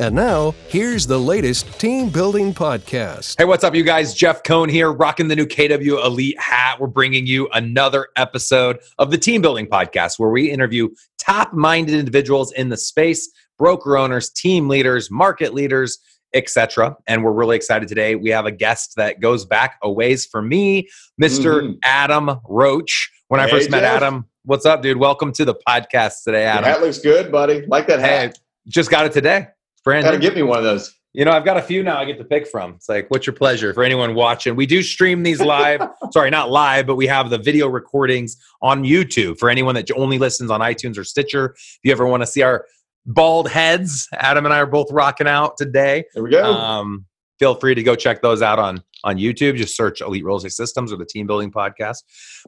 And now, here's the latest team building podcast. Hey, what's up, you guys? Jeff Cohn here, rocking the new KW Elite hat. We're bringing you another episode of the Team Building Podcast, where we interview top minded individuals in the space, broker owners, team leaders, market leaders, etc. And we're really excited today. We have a guest that goes back a ways for me, mister mm-hmm. Adam Roach. When hey, I first met Adam, what's up, dude? Welcome to the podcast today, Adam. Your hat looks good, buddy. Like that hat. Hey, just got it today. Brandon, gotta get me one of those. You know, I've got a few now I get to pick from. It's like, what's your pleasure for anyone watching? We do stream these live. Sorry, not live, but we have the video recordings on YouTube for anyone that only listens on iTunes or Stitcher. If you ever want to see our bald heads, Adam and I are both rocking out today. There we go. Um, feel free to go check those out on on YouTube. Just search Elite Real Estate Systems or the Team Building Podcast.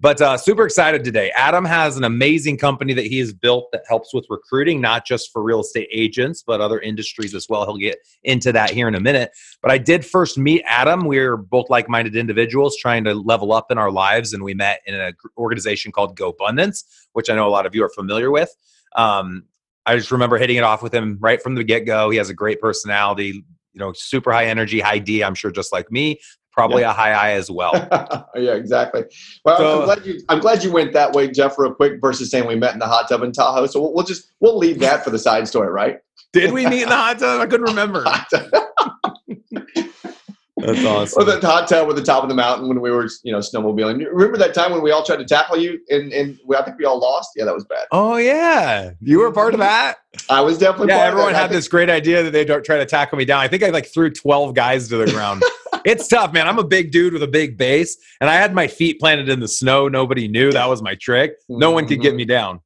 But uh, super excited today. Adam has an amazing company that he has built that helps with recruiting, not just for real estate agents, but other industries as well. He'll get into that here in a minute. But I did first meet Adam. We are both like minded individuals trying to level up in our lives. And we met in an organization called GoBundance, which I know a lot of you are familiar with. Um, I just remember hitting it off with him right from the get go. He has a great personality, you know, super high energy, high D, I'm sure just like me, probably yeah. a high I as well. yeah, exactly. Well, so, I'm, glad you, I'm glad you went that way, Jeff, real quick versus saying we met in the hot tub in Tahoe. So we'll, we'll just, we'll leave that for the side story, right? Did we meet in the hot tub? I couldn't remember. That's awesome. Or the hot tub at the top of the mountain when we were, you know, snowmobiling. Remember that time when we all tried to tackle you and, and we, I think we all lost? Yeah, that was bad. Oh, yeah. You were part of that? I was definitely yeah, everyone had this great idea that they'd try to tackle me down. I think I like threw 12 guys to the ground. it's tough, man. I'm a big dude with a big base, and I had my feet planted in the snow. Nobody knew that was my trick. No one could get mm-hmm. me down.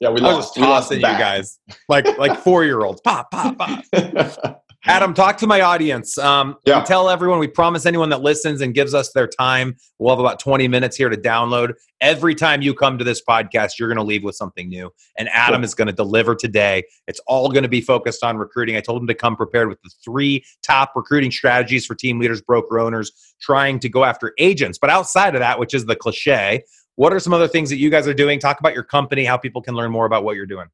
Yeah, we lost. I was tossing you guys like like four year olds. Pop, pop, pop. Adam, talk to my audience. Um, yeah. tell everyone, we promise anyone that listens and gives us their time, we'll have about 20 minutes here to download. Every time you come to this podcast, you're going to leave with something new. And Adam cool. is going to deliver today. It's all going to be focused on recruiting. I told him to come prepared with the three top recruiting strategies for team leaders, broker owners, trying to go after agents. But outside of that, which is the cliche, what are some other things that you guys are doing? Talk about your company, how people can learn more about what you're doing.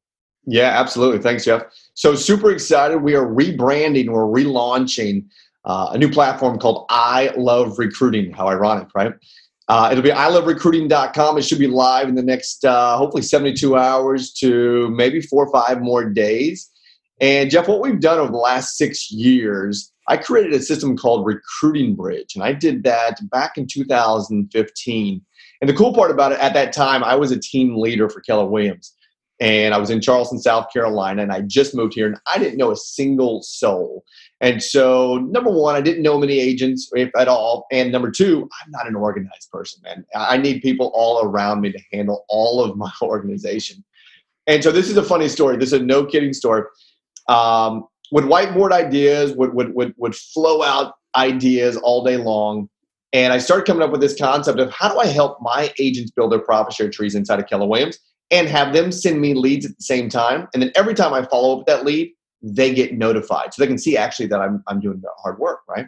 Yeah, absolutely. Thanks, Jeff. So super excited. We are rebranding. We're relaunching uh, a new platform called I Love Recruiting. How ironic, right? Uh, it'll be iloverecruiting.com. It should be live in the next, uh, hopefully, 72 hours to maybe four or five more days. And Jeff, what we've done over the last six years, I created a system called Recruiting Bridge, and I did that back in 2015. And the cool part about it, at that time, I was a team leader for Keller Williams and I was in Charleston, South Carolina, and I just moved here, and I didn't know a single soul. And so, number one, I didn't know many agents, if at all. And number two, I'm not an organized person, man. I need people all around me to handle all of my organization. And so, this is a funny story. This is a no kidding story. Um, would whiteboard ideas, would, would, would, would flow out ideas all day long. And I started coming up with this concept of how do I help my agents build their profit share trees inside of Keller Williams? And have them send me leads at the same time. And then every time I follow up with that lead, they get notified. So they can see actually that I'm, I'm doing the hard work, right?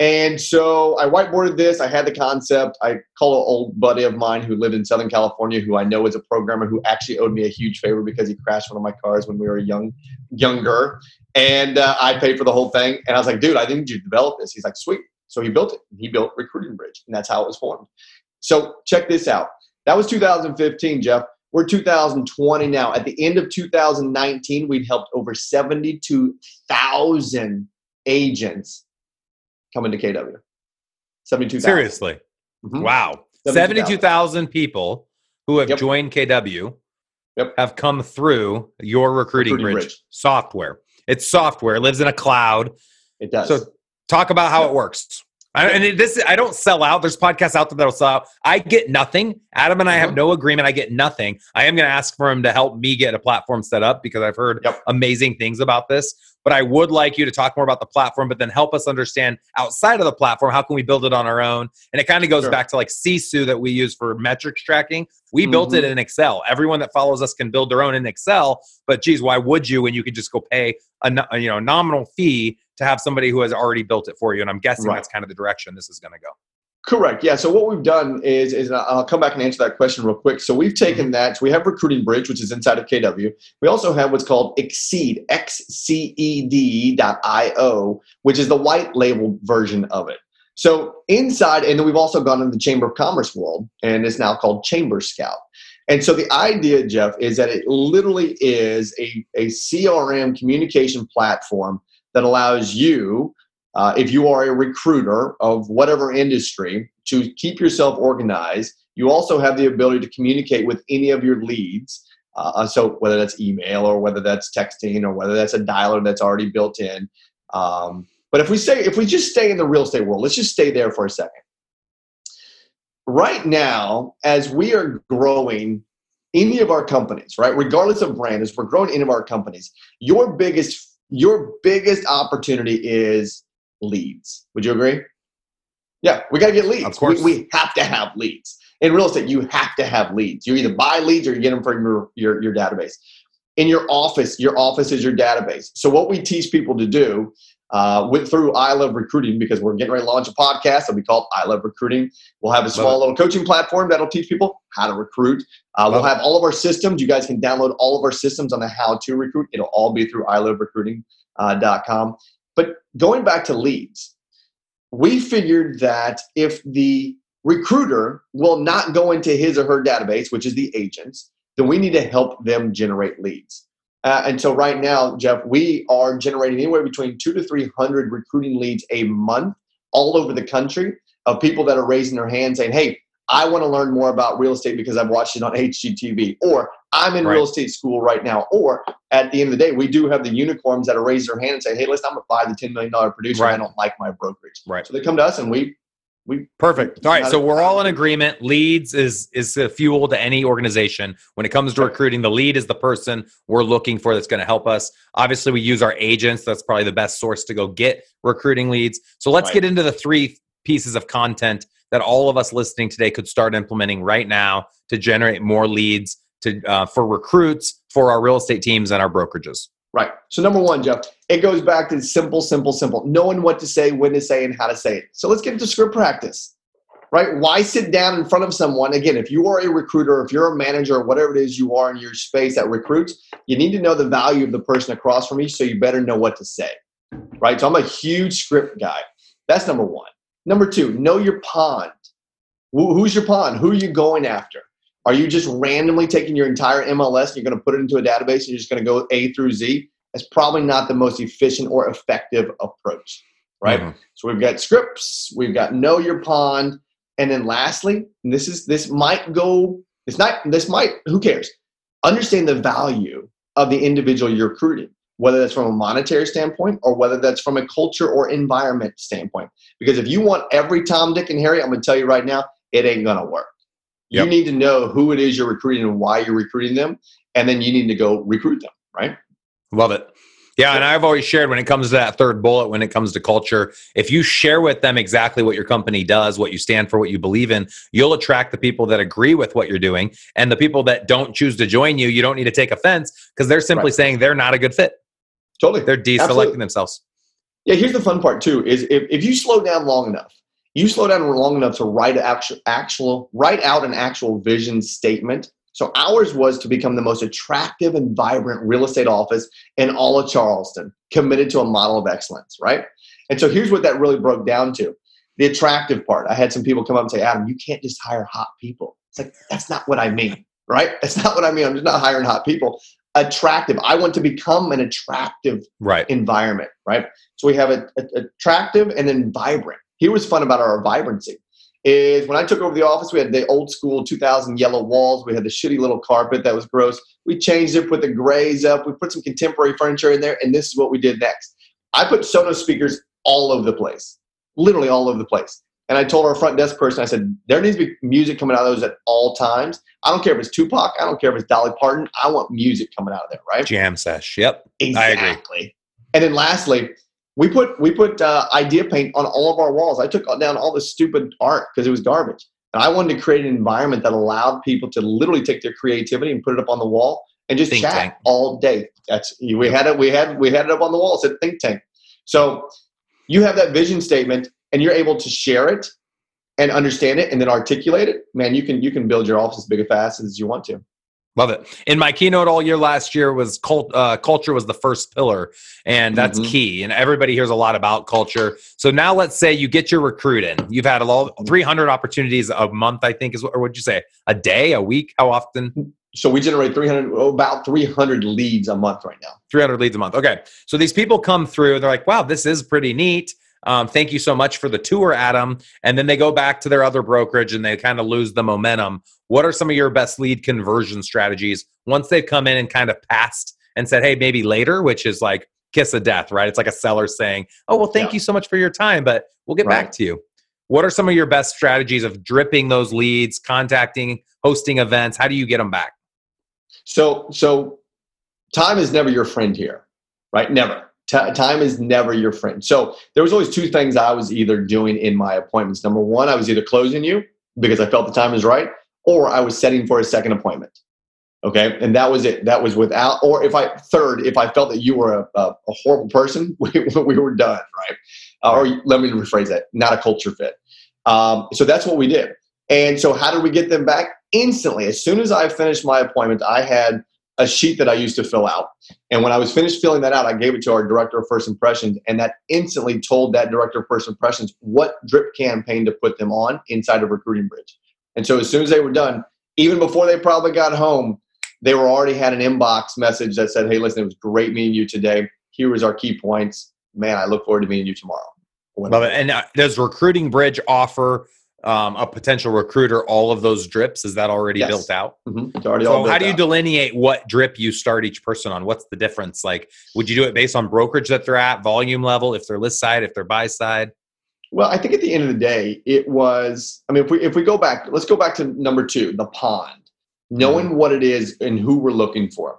And so I whiteboarded this. I had the concept. I call an old buddy of mine who lived in Southern California, who I know is a programmer who actually owed me a huge favor because he crashed one of my cars when we were young, younger, and uh, I paid for the whole thing. And I was like, "Dude, I think you to develop this." He's like, "Sweet." So he built it. He built Recruiting Bridge, and that's how it was formed. So check this out. That was 2015, Jeff. We're 2020 now. At the end of 2019, we'd helped over 72,000 agents come into KW. 72,000. Seriously. Mm-hmm. Wow. 72,000 people who have yep. joined KW yep. have come through your recruiting, recruiting bridge, bridge, software. It's software, it lives in a cloud. It does. So talk about how it works. I, and this, I don't sell out. There's podcasts out there that'll sell out. I get nothing. Adam and I have Mhm. no agreement. I get nothing. I am going to ask for him to help me get a platform set up because I've heard Yep. amazing things about this. But I would like you to talk more about the platform, but then help us understand outside of the platform how can we build it on our own. And it kind of goes Sure. back to like Sisu that we use for metrics tracking. We built it Mhm. in Excel. Everyone that follows us can build their own in Excel. But geez, why would you when you could just go pay a, you know nominal fee to have somebody who has already built it for you? And I'm guessing Right. that's kind of the direction this is going to go. Correct. Yeah. So what we've done is, is I'll come back and answer that question real quick. So we've taken Mm-hmm. that. So we have Recruiting Bridge, which is inside of KW. We also have what's called Exceed, X C E D dot I O, which is the white label version of it. So inside, and then we've also gone into the Chamber of Commerce world, and it's now called Chamber Scout. And so the idea, Jeff, is that it literally is a, a CRM communication platform that allows you uh, if you are a recruiter of whatever industry, to keep yourself organized. You also have the ability to communicate with any of your leads. Uh, so whether that's email or whether that's texting or whether that's a dialer that's already built in. Um, but if we say if we just stay in the real estate world, let's just stay there for a second. Right now, as we are growing any of our companies, right, regardless of brand, as we're growing any of our companies, your biggest your biggest opportunity is leads. Would you agree? Yeah, we got to get leads. Of course. We, we have to have leads. In real estate, you have to have leads. You either buy leads or you get them from your, your, your database. In your office, your office is your database. So what we teach people to do uh, with through I Love Recruiting, because we're getting ready to launch a podcast that'll be called I Love Recruiting. We'll have a small little coaching platform that'll teach people how to recruit. Uh, we'll have all of our systems. You guys can download all of our systems on the how to recruit. It'll all be through iloverecruiting.com. But going back to leads, we figured that if the recruiter will not go into his or her database, which is the agents, then we need to help them generate leads. Uh, and so right now, Jeff, we are generating anywhere between two to 300 recruiting leads a month all over the country of people that are raising their hand saying, hey, I want to learn more about real estate because I've watched it on HGTV, or I'm in Right. real estate school right now, or at the end of the day, we do have the unicorns that are raising their hand and say, hey, listen, I'm a five to $10 million producer. Right. I don't like my brokerage. Right. So they come to us and we, we Perfect. All right, so we're all in agreement. Leads is is the fuel to any organization. When it comes to recruiting, the lead is the person we're looking for that's going to help us. Obviously, we use our agents. That's probably the best source to go get recruiting leads. So let's Right. get into the three pieces of content that all of us listening today could start implementing right now to generate more leads to uh, for recruits for our real estate teams and our brokerages. Right. So number one, Jeff, it goes back to simple, simple, simple. Knowing what to say, when to say, and how to say it. So let's get into script practice. Right? Why sit down in front of someone? Again, if you are a recruiter, if you're a manager, or whatever it is you are in your space that recruits, you need to know the value of the person across from you, so you better know what to say. Right? So I'm a huge script guy. That's number one. Number two, know your pond. Who's your pond? Who are you going after? Are you just randomly taking your entire MLS and you're going to put it into a database and you're just going to go A through Z? That's probably not the most efficient or effective approach, right? Mhm. So we've got scripts, we've got know your pond, and then lastly, and this is this might go. It's not. This might. Who cares? Understand the value of the individual you're recruiting, whether that's from a monetary standpoint or whether that's from a culture or environment standpoint. Because if you want every Tom, Dick, and Harry, I'm going to tell you right now, it ain't going to work. Yep. You need to know who it is you're recruiting and why you're recruiting them, and then you need to go recruit them, right? Love it. Yeah, and I've always shared when it comes to that third bullet, when it comes to culture, if you share with them exactly what your company does, what you stand for, what you believe in, you'll attract the people that agree with what you're doing. And the people that don't choose to join you, you don't need to take offense because they're simply Right. saying they're not a good fit. Totally. They're deselecting Absolutely. themselves. Yeah, here's the fun part too: is if, if you slow down long enough, you slow down long enough to write actual actual write out an actual vision statement. So ours was to become the most attractive and vibrant real estate office in all of Charleston, committed to a model of excellence, right? And so here's what that really broke down to: the attractive part. I had some people come up and say, "Adam, you can't just hire hot people." It's like that's not what I mean, right? That's not what I mean. I'm just not hiring hot people. Attractive. I want to become an attractive Right. environment, right? So we have a, a- attractive and then vibrant. Here was fun about our vibrancy is when I took over the office, we had the old school 2000 yellow walls. We had the shitty little carpet that was gross. We changed it, put the grays up. We put some contemporary furniture in there, and this is what we did next. I put Sonos speakers all over the place. literally all over the place. And I told our front desk person, I said, there needs to be music coming out of those at all times. I don't care if it's Tupac, I don't care if it's Dolly Parton. I want music coming out of there, right? Jam sesh. Yep. Exactly. And then lastly, we put we put uh, idea paint on all of our walls. I took down all the stupid art because it was garbage. And I wanted to create an environment that allowed people to literally take their creativity and put it up on the wall and just think chat tank. all day. That's we had it. We had we had it up on the wall. It said think tank. So you have that vision statement and you're able to share it and understand it and then articulate it. Man, you can you can build your office as big and fast as you want to. Love it. In my keynote all year last year was cult, uh, culture was the first pillar, and that's mm-hmm. key. And everybody hears a lot about culture. So now let's say you get your recruit in. You've had a lot, 300 opportunities a month, I think is what, or would you say a day, a week? How often? So we generate 300, about 300 leads a month right now. 300 leads a month. Okay. So these people come through. They're like, wow, this is pretty neat. Um, thank you so much for the tour, Adam. And then they go back to their other brokerage and they kind of lose the momentum. What are some of your best lead conversion strategies once they've come in and kind of passed and said, hey, maybe later, which is like kiss of death, right? It's like a seller saying, oh, well, thank yeah. you so much for your time, but we'll get right. back to you. What are some of your best strategies of dripping those leads, contacting, hosting events? How do you get them back? So, so time is never your friend here, right? Never. T- time is never your friend. So there was always two things I was either doing in my appointments. Number one, I was either closing you because I felt the time was right, or I was setting for a second appointment. Okay, and that was it. That was without, or if I third, if I felt that you were a, a, a horrible person, we, we were done, right? Uh, or let me rephrase that, not a culture fit. Um, so that's what we did. And so, how did we get them back? Instantly, as soon as I finished my appointment, I had a sheet that I used to fill out. And when I was finished filling that out, I gave it to our director of first impressions, and that instantly told that director of first impressions what drip campaign to put them on inside of Recruiting Bridge. And so as soon as they were done, even before they probably got home, they were already had an inbox message that said, "Hey, listen, it was great meeting you today. Here was our key points. Man, I look forward to meeting you tomorrow." Love it. And uh, does Recruiting Bridge offer um, a potential recruiter all of those drips? Is that already yes. built out? Mm-hmm. It's already so how do you out. delineate what drip you start each person on? What's the difference? Like, would you do it based on brokerage that they're at, volume level, if they're list side, if they're buy side? Well, I think at the end of the day, it was. I mean, if we if we go back, let's go back to number two, the pond, knowing mm-hmm. what it is and who we're looking for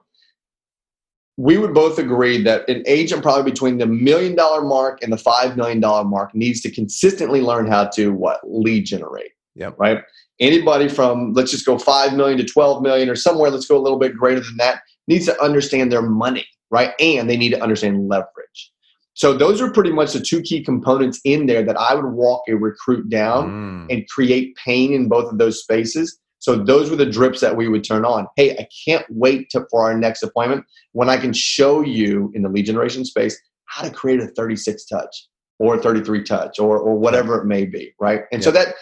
we would both agree that an agent probably between the million dollar mark and the five million dollar mark needs to consistently learn how to what lead generate. Yeah. Right. Anybody from let's just go five million to twelve million or somewhere, let's go a little bit greater than that, needs to understand their money, right? And they need to understand leverage. So those are pretty much the two key components in there that I would walk a recruit down mm. and create pain in both of those spaces so those were the drips that we would turn on. Hey, I can't wait to, for our next appointment when I can show you in the lead generation space how to create a 36 touch or a 33 touch or, or whatever it may be, right? And yeah. so that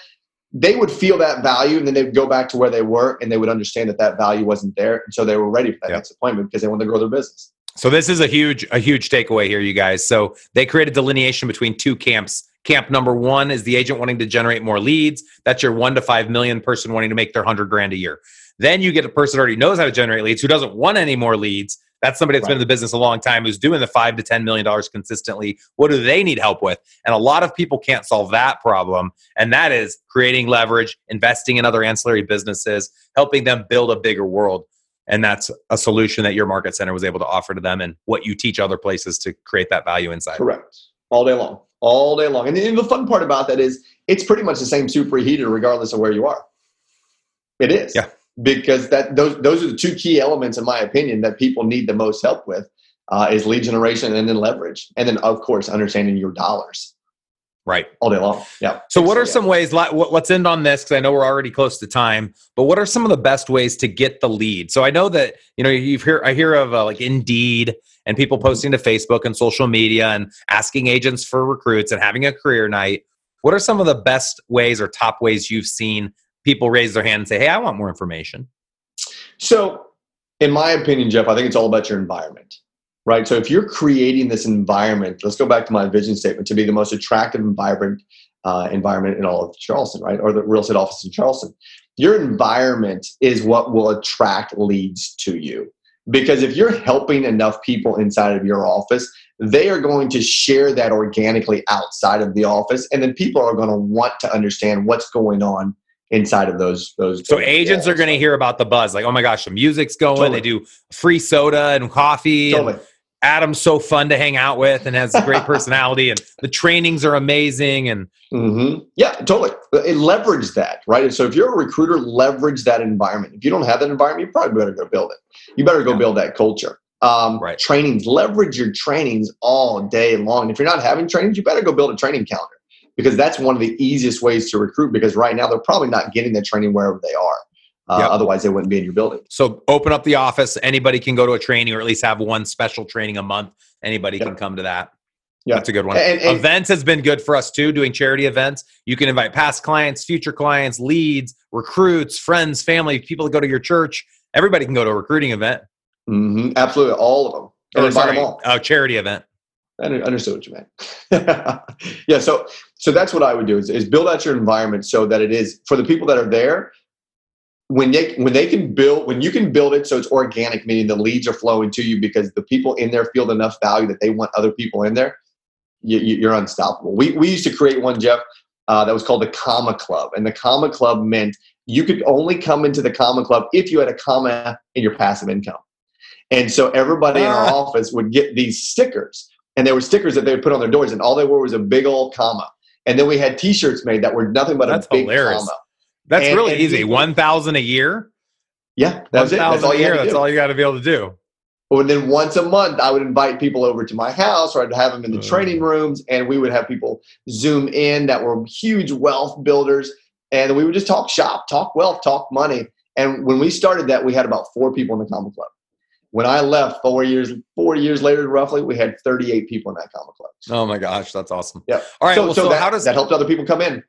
they would feel that value and then they'd go back to where they were and they would understand that that value wasn't there. And so they were ready for that yeah. next appointment because they wanted to grow their business. So this is a huge, a huge takeaway here, you guys. So they created delineation between two camps Camp number one is the agent wanting to generate more leads. That's your one to five million person wanting to make their hundred grand a year. Then you get a person who already knows how to generate leads who doesn't want any more leads. That's somebody that's right. been in the business a long time who's doing the five to ten million dollars consistently. What do they need help with? And a lot of people can't solve that problem. And that is creating leverage, investing in other ancillary businesses, helping them build a bigger world. And that's a solution that your market center was able to offer to them and what you teach other places to create that value inside. Correct. All day long all day long. And, and the fun part about that is it's pretty much the same superheater regardless of where you are. It is. Yeah. Because that those those are the two key elements, in my opinion, that people need the most help with uh, is lead generation and then leverage, and then of course understanding your dollars. Right. All day long. Yeah. So, what are some ways? Let's end on this because I know we're already close to time. But what are some of the best ways to get the lead? So I know that you know you've hear I hear of uh, like Indeed and people posting to Facebook and social media and asking agents for recruits and having a career night. What are some of the best ways or top ways you've seen people raise their hand and say, "Hey, I want more information"? So, in my opinion, Jeff, I think it's all about your environment right? So if you're creating this environment, let's go back to my vision statement to be the most attractive and vibrant uh, environment in all of Charleston, right? Or the real estate office in Charleston. Your environment is what will attract leads to you. Because if you're helping enough people inside of your office, they are going to share that organically outside of the office, and then people are going to want to understand what's going on inside of those those. So agents are going to hear about the buzz, like, oh my gosh, the music's going. Totally. They do free soda and coffee. Totally. And Adam's so fun to hang out with and has a great personality, and the trainings are amazing. And mm-hmm. yeah, totally. It leverage that, right? And so if you're a recruiter, leverage that environment. If you don't have that environment, you probably better go build it. You better go yeah. build that culture. Um, right. Trainings, leverage your trainings all day long. And if you're not having trainings, you better go build a training calendar because that's one of the easiest ways to recruit. Because right now they're probably not getting the training wherever they are. Uh, yep. Otherwise, they wouldn't be in your building. So open up the office. Anybody can go to a training, or at least have one special training a month. Anybody yep. can come to that. Yeah, that's a good one. And, and, events has been good for us too. Doing charity events, you can invite past clients, future clients, leads, recruits, friends, family, people that go to your church. Everybody can go to a recruiting event. Mm-hmm. Absolutely, all of them. And or, sorry, them all. a charity event. I understood what you meant. yeah, so so that's what I would do is, is build out your environment so that it is for the people that are there. When they when they can build when you can build it so it's organic, meaning the leads are flowing to you because the people in there feel enough value that they want other people in there. You, are unstoppable. We we used to create one, Jeff, uh, that was called the Comma Club, and the Comma Club meant you could only come into the Comma Club if you had a comma in your passive income. And so everybody in our ah. office would get these stickers, and there were stickers that they would put on their doors, and all they were was a big old comma. And then we had T-shirts made that were nothing but That's a big hilarious. comma. That's and, really and easy. One thousand a year. Yeah, that's it. That's all a year. That's all you got to be able to do. And then once a month, I would invite people over to my house, or I'd have them in the uh. training rooms, and we would have people zoom in that were huge wealth builders, and we would just talk shop, talk wealth, talk money. And when we started that, we had about four people in the Comma Club. When I left four years, four years later, roughly, we had 38 people in that Comma Club. Oh my gosh, that's awesome. Yeah. All right. So, well, so, so that, how does that help other people come in?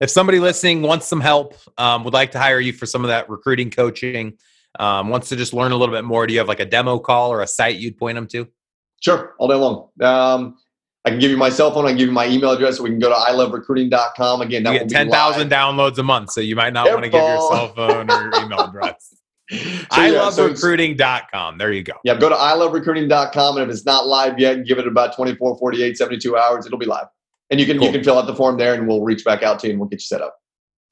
If somebody listening wants some help, um, would like to hire you for some of that recruiting coaching, um, wants to just learn a little bit more, do you have like a demo call or a site you'd point them to? Sure, all day long. Um, I can give you my cell phone. I can give you my email address. So we can go to iloverecruiting.com. Again, that you get 10,000 downloads a month. So you might not want to give your cell phone or your email address. so, I yeah, love so recruiting.com. There you go. Yeah, go to I love recruiting.com. And if it's not live yet, give it about 24, 48, 72 hours. It'll be live. And you can cool. you can fill out the form there and we'll reach back out to you and we'll get you set up.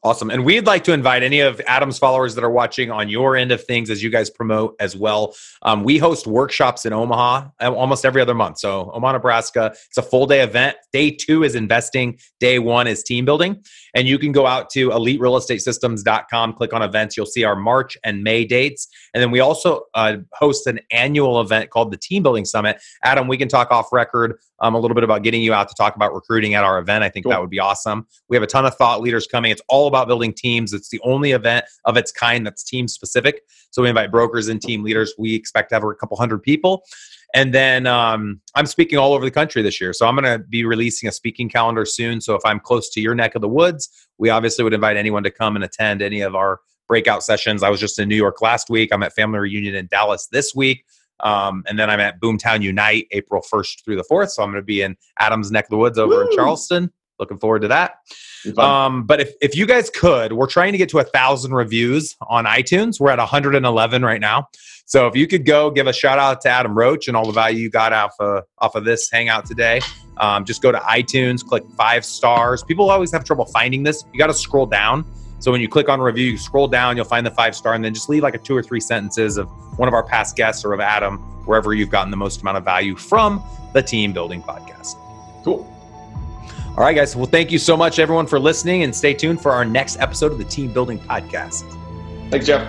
Awesome. And we'd like to invite any of Adam's followers that are watching on your end of things as you guys promote as well. Um, we host workshops in Omaha uh, almost every other month. So, Omaha, Nebraska, it's a full day event. Day two is investing, day one is team building. And you can go out to eliterealestatesystems.com, click on events. You'll see our March and May dates. And then we also uh, host an annual event called the Team Building Summit. Adam, we can talk off record um, a little bit about getting you out to talk about recruiting at our event. I think cool. that would be awesome. We have a ton of thought leaders coming. It's all about building teams. It's the only event of its kind that's team specific. So we invite brokers and team leaders. We expect to have a couple hundred people. And then um, I'm speaking all over the country this year. So I'm going to be releasing a speaking calendar soon. So if I'm close to your neck of the woods, we obviously would invite anyone to come and attend any of our breakout sessions. I was just in New York last week. I'm at Family Reunion in Dallas this week. Um, and then I'm at Boomtown Unite April 1st through the 4th. So I'm going to be in Adams' neck of the woods over Woo! in Charleston. Looking forward to that. Um, but if, if you guys could, we're trying to get to a thousand reviews on iTunes. We're at 111 right now. So if you could go give a shout out to Adam Roach and all the value you got off of, off of this hangout today, um, just go to iTunes, click five stars. People always have trouble finding this. You got to scroll down. So when you click on review, you scroll down, you'll find the five star, and then just leave like a two or three sentences of one of our past guests or of Adam, wherever you've gotten the most amount of value from the Team Building Podcast. Cool. All right, guys. Well, thank you so much, everyone, for listening, and stay tuned for our next episode of the Team Building Podcast. Thanks, Jeff.